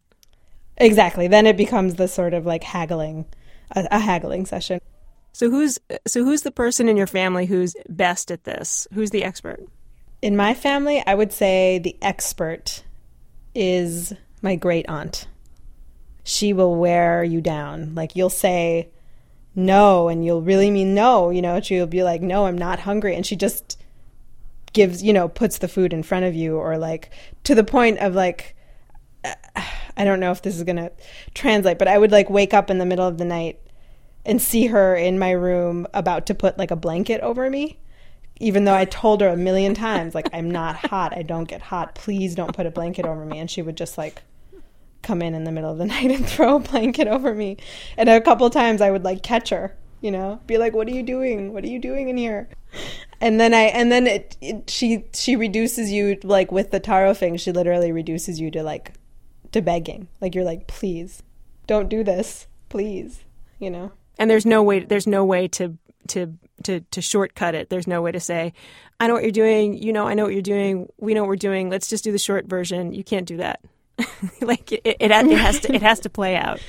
Exactly. Then it becomes the sort of like haggling, a, a haggling session. So who's so who's the person in your family who's best at this? Who's the expert? In my family, I would say the expert is my great aunt. She will wear you down. Like you'll say no and you'll really mean no, you know, she'll be like, "No, I'm not hungry." And she just gives, you know, puts the food in front of you or like to the point of like (sighs) I don't know if this is going to translate, but I would like wake up in the middle of the night and see her in my room about to put like a blanket over me. Even though I told her a million times, like, I'm not hot. I don't get hot. Please don't put a blanket over me. And she would just like come in in the middle of the (laughs) night and throw a blanket over me. And a couple times I would like catch her, you know, be like, "What are you doing? What are you doing in here?" And then I and then it, it she she reduces you like with the tarof thing. She literally reduces you to like to begging. Like you're like, "Please, don't do this, please," you know. And there's no way. There's no way to to to to shortcut it. There's no way to say, I know what you're doing. You know, I know what you're doing. We know what we're doing. Let's just do the short version. You can't do that. (laughs) like it, it, it has to. It has to play out.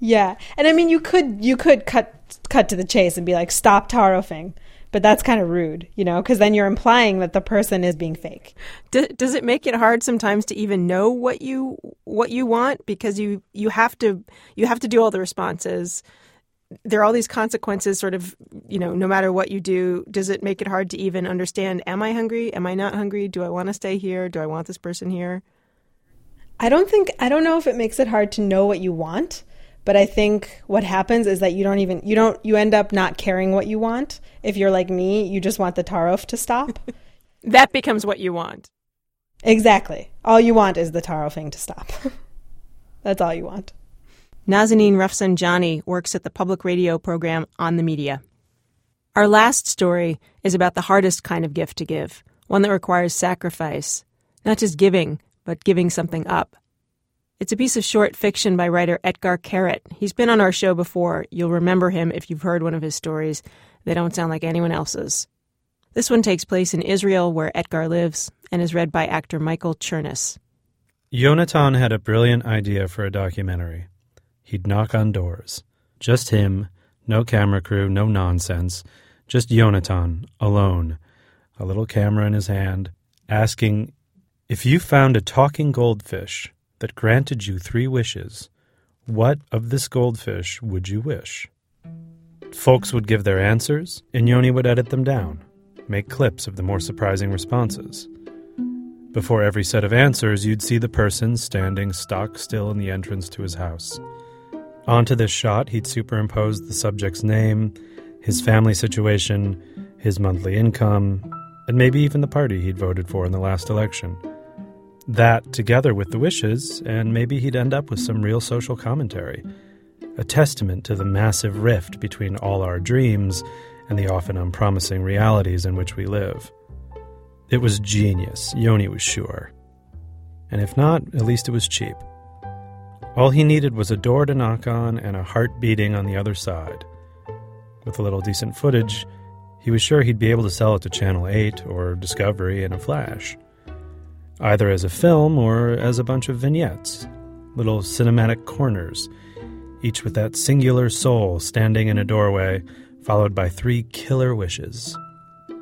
Yeah, and I mean, you could you could cut cut to the chase and be like, "Stop tarofing," but that's kind of rude, you know, because then you're implying that the person is being fake. Do, does it make it hard sometimes to even know what you what you want because you you have to you have to do all the responses. There are all these consequences, sort of, you know, no matter what you do. Does it make it hard to even understand? Am I hungry? Am I not hungry? Do I want to stay here? Do I want this person here? I don't think I don't know if it makes it hard to know what you want, but I think what happens is that you don't even you don't you end up not caring what you want. If you're like me, you just want the tarof to stop. (laughs) That becomes what you want. exactly. All you want is the tarofing to stop. (laughs) That's all you want. Nazanin Rafsanjani works at the public radio program On the Media. Our last story is about the hardest kind of gift to give, one that requires sacrifice, not just giving, but giving something up. It's a piece of short fiction by writer Etgar Keret. He's been on our show before. You'll remember him if you've heard one of his stories. They don't sound like anyone else's. This one takes place in Israel, where Etgar lives, and is read by actor Michael Chernus. Yonatan had a brilliant idea for a documentary. He'd knock on doors. Just him, no camera crew, no nonsense. Just Yonatan, alone, a little camera in his hand, asking, If you found a talking goldfish that granted you three wishes, what of this goldfish would you wish? Folks would give their answers, and Yoni would edit them down, make clips of the more surprising responses. Before every set of answers, you'd see the person standing stock still in the entrance to his house. Onto this shot, he'd superimpose the subject's name, his family situation, his monthly income, and maybe even the party he'd voted for in the last election. That, together with the wishes, and maybe he'd end up with some real social commentary, a testament to the massive rift between all our dreams and the often unpromising realities in which we live. It was genius, Yoni was sure. And if not, at least it was cheap. All he needed was a door to knock on and a heart beating on the other side. With a little decent footage, he was sure he'd be able to sell it to Channel 8 or Discovery in a flash. Either as a film or as a bunch of vignettes, little cinematic corners, each with that singular soul standing in a doorway, followed by three killer wishes.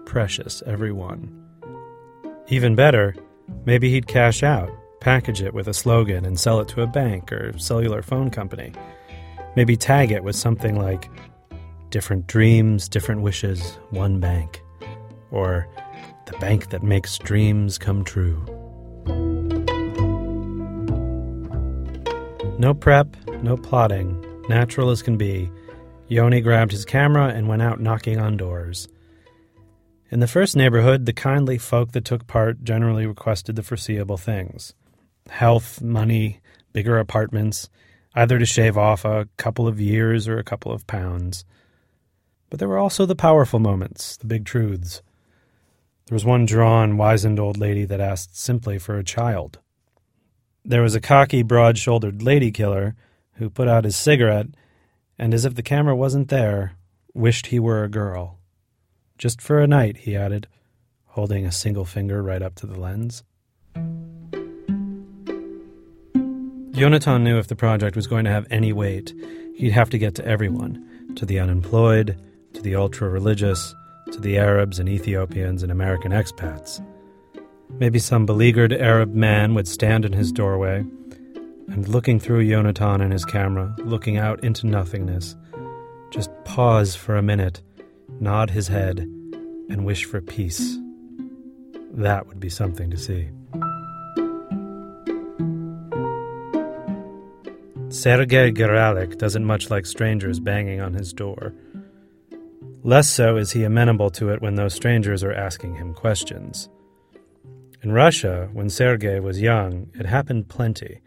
Precious, every one. Even better, Maybe he'd cash out, package it with a slogan, and sell it to a bank or cellular phone company. Maybe tag it with something like Different dreams, different wishes, one bank. Or the bank that makes dreams come true. No prep, no plotting, natural as can be. Yoni grabbed his camera and went out knocking on doors. In the first neighborhood, the kindly folk that took part generally requested the foreseeable things health, money, bigger apartments, either to shave off a couple of years or a couple of pounds. But there were also the powerful moments, the big truths. There was one drawn, wizened old lady that asked simply for a child. There was a cocky, broad shouldered lady killer who put out his cigarette and, as if the camera wasn't there, wished he were a girl. Just for a night, he added, holding a single finger right up to the lens. Yonatan knew if the project was going to have any weight, he'd have to get to everyone to the unemployed, to the ultra religious, to the Arabs and Ethiopians and American expats. Maybe some beleaguered Arab man would stand in his doorway and, looking through Yonatan and his camera, looking out into nothingness, just pause for a minute, nod his head, and wish for peace. That would be something to see. Sergei Goralick doesn't much like strangers banging on his door. Less so is he amenable to it when those strangers are asking him questions. In Russia, when Sergei was young, it happened plenty.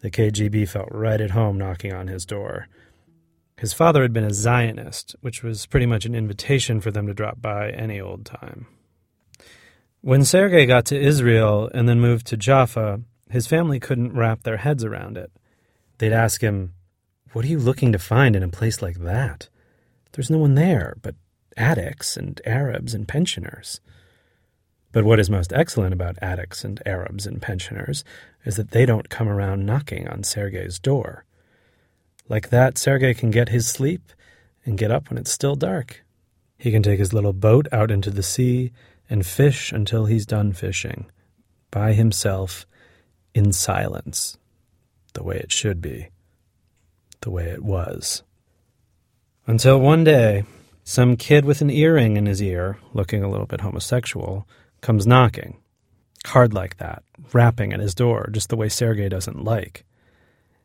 The KGB felt right at home knocking on his door. His father had been a Zionist, which was pretty much an invitation for them to drop by any old time. When Sergei got to Israel and then moved to Jaffa, his family couldn't wrap their heads around it. They'd ask him, What are you looking to find in a place like that? There's no one there but addicts and Arabs and pensioners. But what is most excellent about addicts and Arabs and pensioners is that they don't come around knocking on Sergei's door. Like that, Sergei can get his sleep and get up when it's still dark. He can take his little boat out into the sea and fish until he's done fishing, by himself, in silence, the way it should be, the way it was. Until one day, some kid with an earring in his ear, looking a little bit homosexual, comes knocking. Hard like that, rapping at his door, just the way Sergei doesn't like.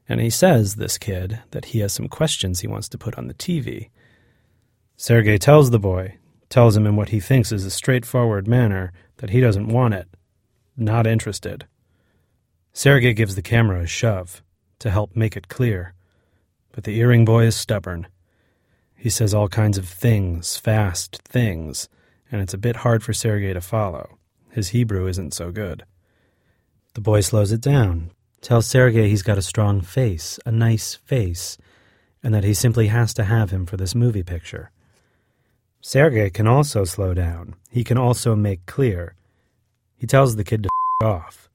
And he says, this kid, that he has some questions he wants to put on the TV. Sergei tells the boy, tells him in what he thinks is a straightforward manner, that he doesn't want it. Not interested. Sergei gives the camera a shove to help make it clear. But the earring boy is stubborn. He says all kinds of things, fast things, and it's a bit hard for Sergei to follow. His Hebrew isn't so good. The boy slows it down, tells Sergei he's got a strong face, a nice face, and that he simply has to have him for this movie picture. Sergei can also slow down. He can also make clear. He tells the kid to f off.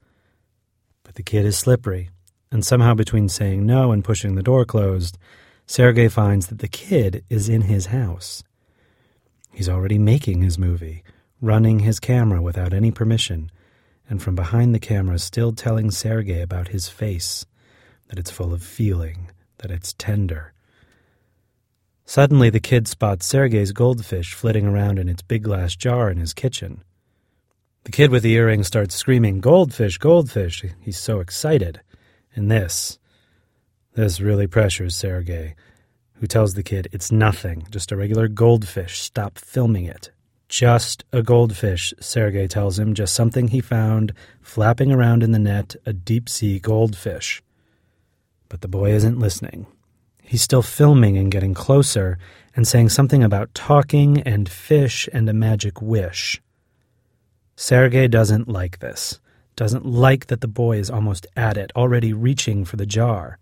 But the kid is slippery, and somehow between saying no and pushing the door closed, Sergei finds that the kid is in his house. He's already making his movie, running his camera without any permission, and from behind the camera still telling Sergei about his face, that it's full of feeling, that it's tender. Suddenly the kid spots Sergei's goldfish flitting around in its big glass jar in his kitchen. The kid with the earring starts screaming, Goldfish, goldfish! He's so excited. And this, this really pressures Sergei, who tells the kid it's nothing, just a regular goldfish. Stop filming it. Just a goldfish, Sergei tells him, just something he found flapping around in the net, a deep sea goldfish. But the boy isn't listening. He's still filming and getting closer and saying something about talking and fish and a magic wish. Sergei doesn't like this, doesn't like that the boy is almost at it, already reaching for the jar.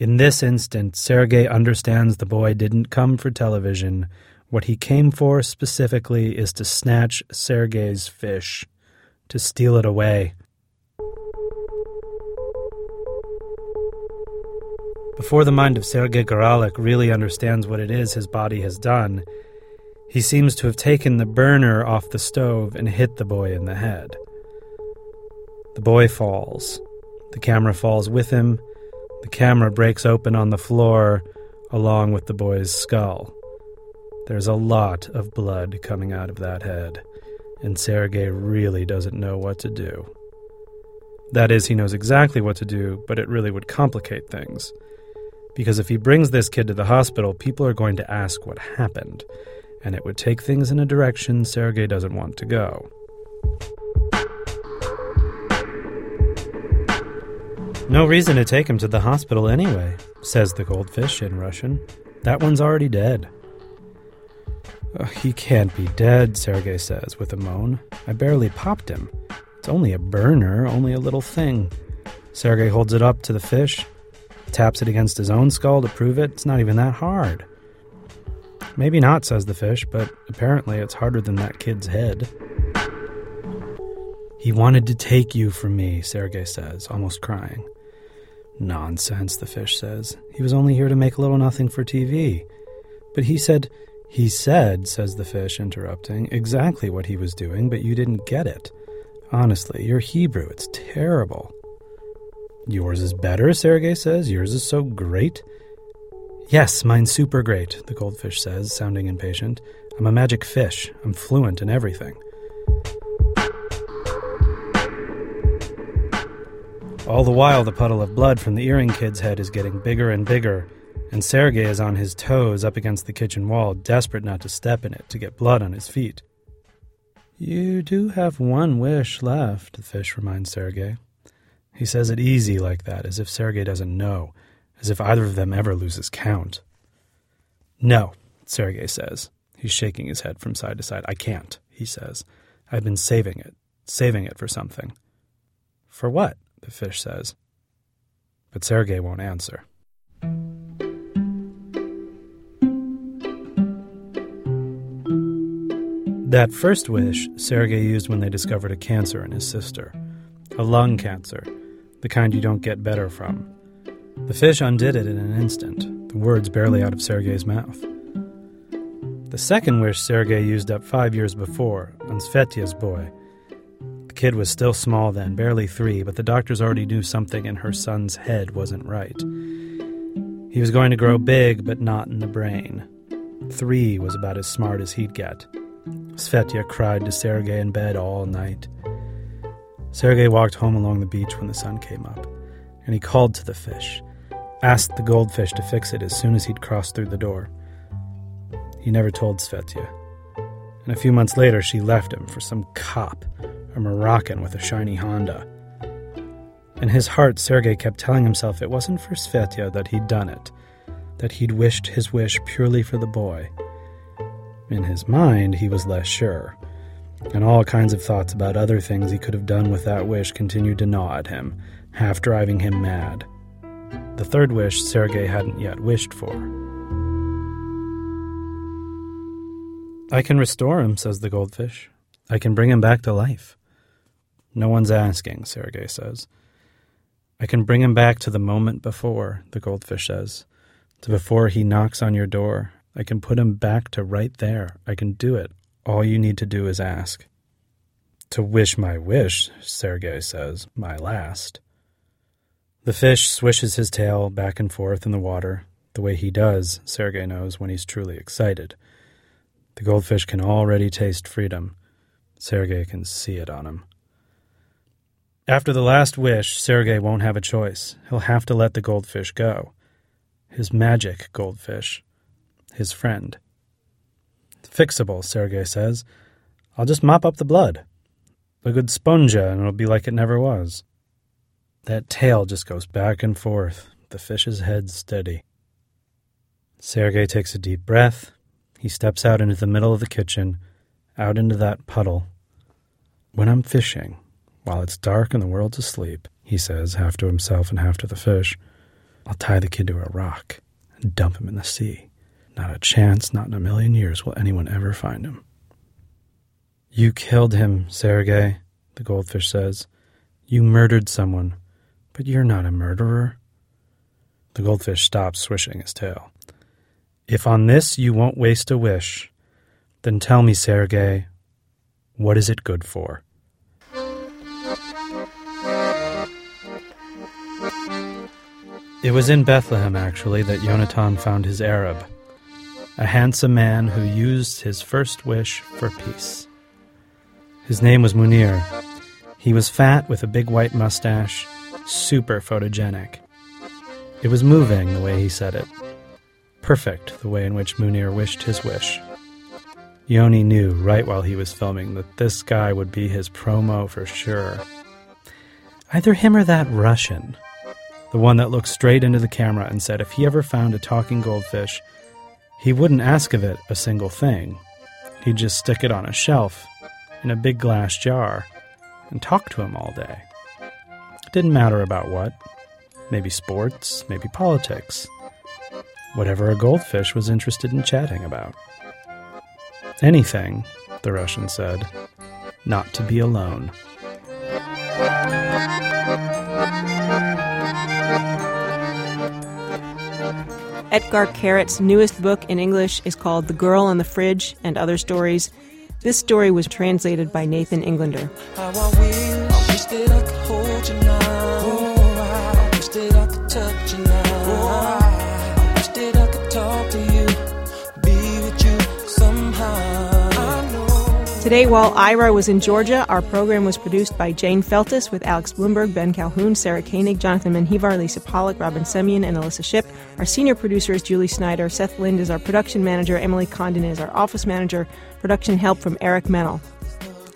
In this instant, Sergei understands the boy didn't come for television. What he came for specifically is to snatch Sergei's fish, to steal it away. Before the mind of Sergei Goralick really understands what it is his body has done, he seems to have taken the burner off the stove and hit the boy in the head. The boy falls. The camera falls with him. The camera breaks open on the floor along with the boy's skull. There's a lot of blood coming out of that head, and Sergei really doesn't know what to do. That is, he knows exactly what to do, but it really would complicate things. Because if he brings this kid to the hospital, people are going to ask what happened, and it would take things in a direction Sergei doesn't want to go. No reason to take him to the hospital anyway, says the goldfish in Russian. That one's already dead. "Oh, he can't be dead, Sergei says with a moan. I barely popped him. It's only a burner, only a little thing. Sergei holds it up to the fish, taps it against his own skull to prove it. It's not even that hard. Maybe not, says the fish, but apparently it's harder than that kid's head. He wanted to take you from me, Sergei says, almost crying. Nonsense, the fish says. He was only here to make a little nothing for TV. But he said, he said, says the fish, interrupting, exactly what he was doing, but you didn't get it. Honestly, your Hebrew, it's terrible. Yours is better, Sergei says. Yours is so great. Yes, mine's super great, the goldfish says, sounding impatient. I'm a magic fish. I'm fluent in everything. All the while, the puddle of blood from the earring kid's head is getting bigger and bigger, and Sergei is on his toes up against the kitchen wall, desperate not to step in it to get blood on his feet. You do have one wish left, the fish reminds Sergei. He says it easy like that, as if Sergei doesn't know, as if either of them ever loses count. No, Sergei says. He's shaking his head from side to side. I can't, he says. I've been saving it, saving it for something. For what? The fish says. But Sergei won't answer. That first wish Sergei used when they discovered a cancer in his sister a lung cancer, the kind you don't get better from. The fish undid it in an instant, the words barely out of Sergei's mouth. The second wish Sergei used up five years before, on Svetya's boy. The kid was still small then, barely three, but the doctors already knew something in her son's head wasn't right. He was going to grow big, but not in the brain. Three was about as smart as he'd get. Svetya cried to Sergei in bed all night. Sergei walked home along the beach when the sun came up, and he called to the fish, asked the goldfish to fix it as soon as he'd crossed through the door. He never told Svetya. And a few months later, she left him for some cop, a Moroccan with a shiny Honda. In his heart, Sergei kept telling himself it wasn't for Svetya that he'd done it, that he'd wished his wish purely for the boy. In his mind, he was less sure, and all kinds of thoughts about other things he could have done with that wish continued to gnaw at him, half driving him mad. The third wish Sergei hadn't yet wished for. I can restore him, says the goldfish. I can bring him back to life. No one's asking, Sergei says. I can bring him back to the moment before, the goldfish says, to before he knocks on your door. I can put him back to right there. I can do it. All you need to do is ask. To wish my wish, Sergei says, my last. The fish swishes his tail back and forth in the water, the way he does, Sergei knows, when he's truly excited. The goldfish can already taste freedom. Sergei can see it on him. After the last wish, Sergei won't have a choice. He'll have to let the goldfish go. His magic goldfish. His friend. Fixable, Sergei says. I'll just mop up the blood. A good spongia, and it'll be like it never was. That tail just goes back and forth, the fish's head steady. Sergei takes a deep breath. He steps out into the middle of the kitchen, out into that puddle. When I'm fishing, while it's dark and the world's asleep, he says, half to himself and half to the fish, I'll tie the kid to a rock and dump him in the sea. Not a chance, not in a million years will anyone ever find him. You killed him, Sergei, the goldfish says. You murdered someone, but you're not a murderer. The goldfish stops swishing his tail. If on this you won't waste a wish, then tell me, Sergei, what is it good for? It was in Bethlehem, actually, that Yonatan found his Arab, a handsome man who used his first wish for peace. His name was Munir. He was fat with a big white mustache, super photogenic. It was moving the way he said it. Perfect the way in which Munir wished his wish. Yoni knew right while he was filming that this guy would be his promo for sure. Either him or that Russian, the one that looked straight into the camera and said if he ever found a talking goldfish, he wouldn't ask of it a single thing. He'd just stick it on a shelf in a big glass jar and talk to him all day. It didn't matter about what. Maybe sports, maybe politics. Whatever a goldfish was interested in chatting about. Anything, the Russian said, not to be alone. Etgar Keret's newest book in English is called The Girl on the Fridge and Other Stories. This story was translated by Nathan Englander. Today, while Ira was in Georgia, our program was produced by Jane Feltus with Alex Blumberg, Ben Calhoun, Sarah Koenig, Jonathan Menjivar, Lisa Pollock, Robyn Semien, and Alissa Shipp. Our senior producer is Julie Snyder. Seth Lind is our production manager. Emily Condon is our office manager. Production help from Eric Mennel.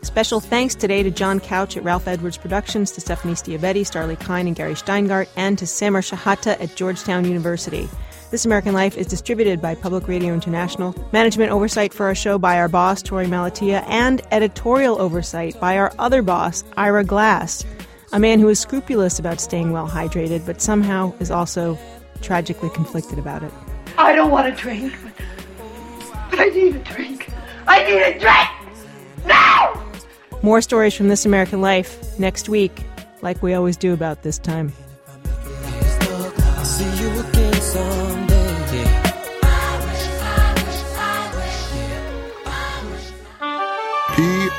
Special thanks today to John Couch at Ralph Edwards Productions, to Stephanie Stiabetti, Starlee Kine, and Gary Steingart, and to Samer Shehata at Georgetown University. This American Life is distributed by Public Radio International. Management oversight for our show by our boss, Torey Malatia, and editorial oversight by our other boss, Ira Glass, a man who is scrupulous about staying well hydrated, but somehow is also tragically conflicted about it. I don't want to drink, but, but I need a drink. I need a drink! Now! More stories from This American Life next week, like we always do about this time.